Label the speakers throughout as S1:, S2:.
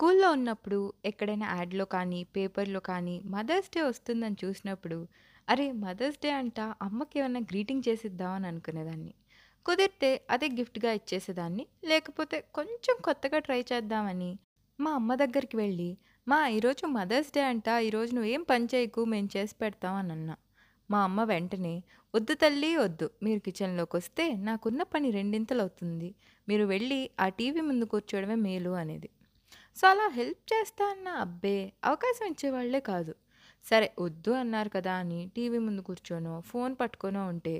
S1: స్కూల్లో ఉన్నప్పుడు ఎక్కడైనా యాడ్‌లో కానీ, పేపర్‌లో కానీ మదర్స్ డే వస్తుందని చూసినప్పుడు, అరే! మదర్స్ డే అంట అమ్మకేమన్నా గ్రీటింగ్ చేసిద్దాం అని అనుకునేదాన్ని. కుదిరితే అదే గిఫ్ట్‌గా ఇచ్చేసేదాన్ని. లేకపోతే కొంచెం కొత్తగా ట్రై చేద్దామని మా అమ్మ దగ్గరికి వెళ్ళి, "మా ఈరోజు మదర్స్ డే అంట. ఈరోజు నువ్వేం పని చేయకు మేము చేసి పెడతాం" అని అన్నా. మా అమ్మ వెంటనే, "వద్దు తల్లి వద్దు. మీరు కిచెన్లోకి వస్తే నాకున్న పని రెండింతలు అవుతుంది మీరు వెళ్ళి ఆ టీవీ ముందు కూర్చోవడమే మేలు" అనేది. సో, అలా హెల్ప్ చేస్తా అన్నా అబ్బే! అవకాశం ఇచ్చేవాళ్ళే కాదు. సరే వద్దు అన్నారు కదా అని టీవీ ముందు కూర్చోనో, ఫోన్ పట్టుకోనో ఉంటే,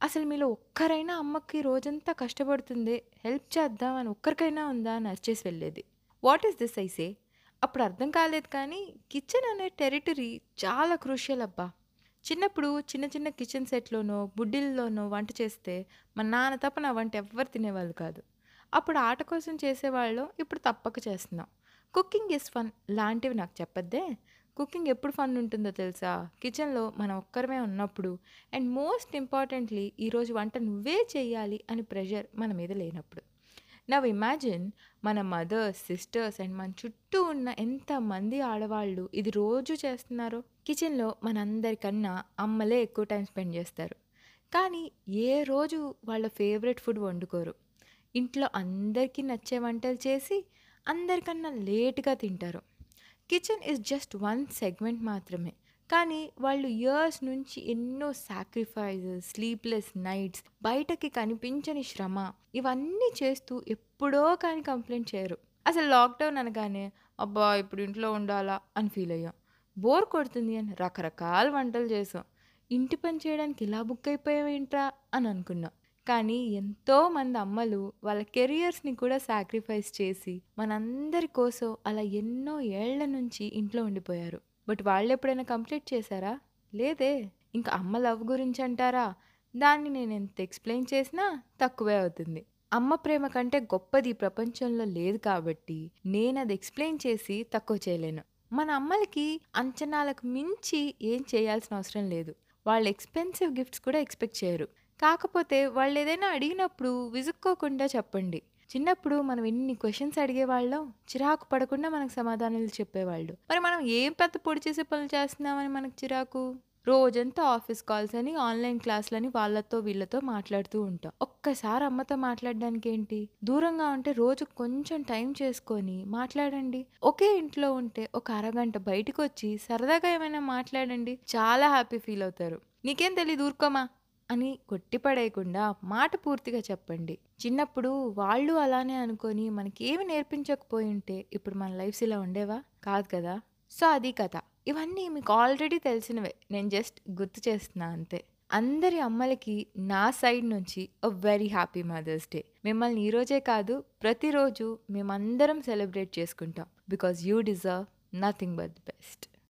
S1: అసలు మీలో ఒక్కరైనా అమ్మకి రోజంతా కష్టపడుతుంది హెల్ప్ చేద్దాం అని ఒక్కరికైనా ఉందా అని అరిచేసి వెళ్ళేది. వాట్ ఈస్ దిస్ ఐసే అప్పుడు అర్థం కాలేదు కానీ కిచెన్ అనే టెరిటరీ చాలా క్రూషియల్ అబ్బా! చిన్నప్పుడు చిన్న చిన్న కిచెన్ సెట్‌లోనో, బుడ్డిల్లోనో వంట చేస్తే మా నాన్న తప్ప నా వంట ఎవ్వరు తినేవాళ్ళు కాదు. అప్పుడు ఆట కోసం చేసేవాళ్ళు ఇప్పుడు తప్పక చేస్తున్నాం. కుకింగ్ ఇస్ ఫన్ లాంటివి నాకు చెప్పొద్దే. కుకింగ్ ఎప్పుడు ఫన్ ఉంటుందో తెలుసా? కిచెన్‌లో మనం ఒక్కరమే ఉన్నప్పుడు అండ్ మోస్ట్ ఇంపార్టెంట్‌లీ ఈరోజు వంట నువ్వే చేయాలి అని ప్రెషర్ మన మీద లేనప్పుడు. నవ్ ఇమాజిన్ మన మదర్స్, సిస్టర్స్ అండ్ మన చుట్టూ ఉన్న ఎంతమంది ఆడవాళ్ళు ఇది రోజు చేస్తున్నారో. కిచెన్‌లో మనందరికన్నా అమ్మలే ఎక్కువ టైం స్పెండ్ చేస్తారు. కానీ ఏ రోజు వాళ్ళ ఫేవరెట్ ఫుడ్ వండుకోరు. ఇంట్లో అందరికీ నచ్చే వంటలు చేసి అందరికన్నా లేట్‌గా తింటారు. Kitchen is just one segment మాత్రమే. కానీ వాళ్ళు ఇయర్స్ నుంచి ఎన్నో సాక్రిఫైజెస్, స్లీప్‌లెస్ నైట్స్, బయటకి కనిపించని శ్రమ ఇవన్నీ చేస్తూ ఎప్పుడో కానీ కంప్లైంట్ చేయరు. అసలు లాక్‌డౌన్ అనగానే అబ్బా! ఇప్పుడు ఇంట్లో ఉండాలా అని ఫీల్ అయ్యాం. బోర్ కొడుతుంది అని రకరకాల వంటలు చేసాం. ఇంటి పని చేయడానికి ఇలా బుక్ అయిపోయామేంట్రా అని అనుకున్నాం. కానీ ఎంతోమంది అమ్మలు వాళ్ళ కెరియర్స్‌ని కూడా సాక్రిఫైస్ చేసి మనందరి కోసం అలా ఎన్నో ఏళ్ళ నుంచి ఇంట్లో ఉండిపోయారు. బట్ వాళ్ళు ఎప్పుడైనా కంప్లీట్ చేశారా? లేదే. ఇంక అమ్మ లవ్ గురించి అంటారా? దాన్ని నేను ఎంత ఎక్స్‌ప్లెయిన్ చేసినా తక్కువే అవుతుంది. అమ్మ ప్రేమ కంటే గొప్పది ప్రపంచంలో లేదు కాబట్టి నేను అది ఎక్స్‌ప్లెయిన్ చేసి తక్కువ చేయలేను. మన అమ్మలకి అంచనాలకు మించి ఏం చేయాల్సిన అవసరం లేదు. వాళ్ళు ఎక్స్‌పెన్సివ్ గిఫ్ట్స్ కూడా ఎక్స్‌పెక్ట్ చేయరు. కాకపోతే వాళ్ళు ఏదైనా అడిగినప్పుడు విసుక్కోకుండా చెప్పండి. చిన్నప్పుడు మనం ఎన్ని క్వశ్చన్స్ అడిగేవాళ్ళం. చిరాకు పడకుండా మనకు సమాధానాలు చెప్పేవాళ్ళు. మరి మనం ఏం పెద్ద పొడి చేసే పనులు చేస్తున్నామని మనకు చిరాకు? రోజంతా ఆఫీస్ కాల్స్ అని, ఆన్‌లైన్ క్లాసులని వాళ్ళతో వీళ్ళతో మాట్లాడుతూ ఉంటాం. ఒక్కసారి అమ్మతో మాట్లాడడానికేంటి? దూరంగా ఉంటే రోజు కొంచెం టైం చేసుకొని మాట్లాడండి. ఒకే ఇంట్లో ఉంటే ఒక అరగంట బయటికొచ్చి సరదాగా ఏమైనా మాట్లాడండి. చాలా హ్యాపీ ఫీల్ అవుతారు. నీకేం తెలియదు ఊరుకోమా అని కొట్టిపడేయకుండా మాట పూర్తిగా చెప్పండి. చిన్నప్పుడు వాళ్ళు అలానే అనుకొని మనకేమి నేర్పించకపోయి ఉంటే ఇప్పుడు మన లైఫ్స్ ఇలా ఉండేవా? కాదు కదా! సో, అది కథ. ఇవన్నీ మీకు ఆల్రెడీ తెలిసినవే. నేను జస్ట్ గుర్తు చేస్తున్నా అంతే. అందరి అమ్మలకి నా సైడ్ నుంచి a very happy Mother's Day. మిమ్మల్ని ఈరోజే కాదు ప్రతిరోజు మేమందరం సెలబ్రేట్ చేసుకుంటాం. Because you deserve nothing but best.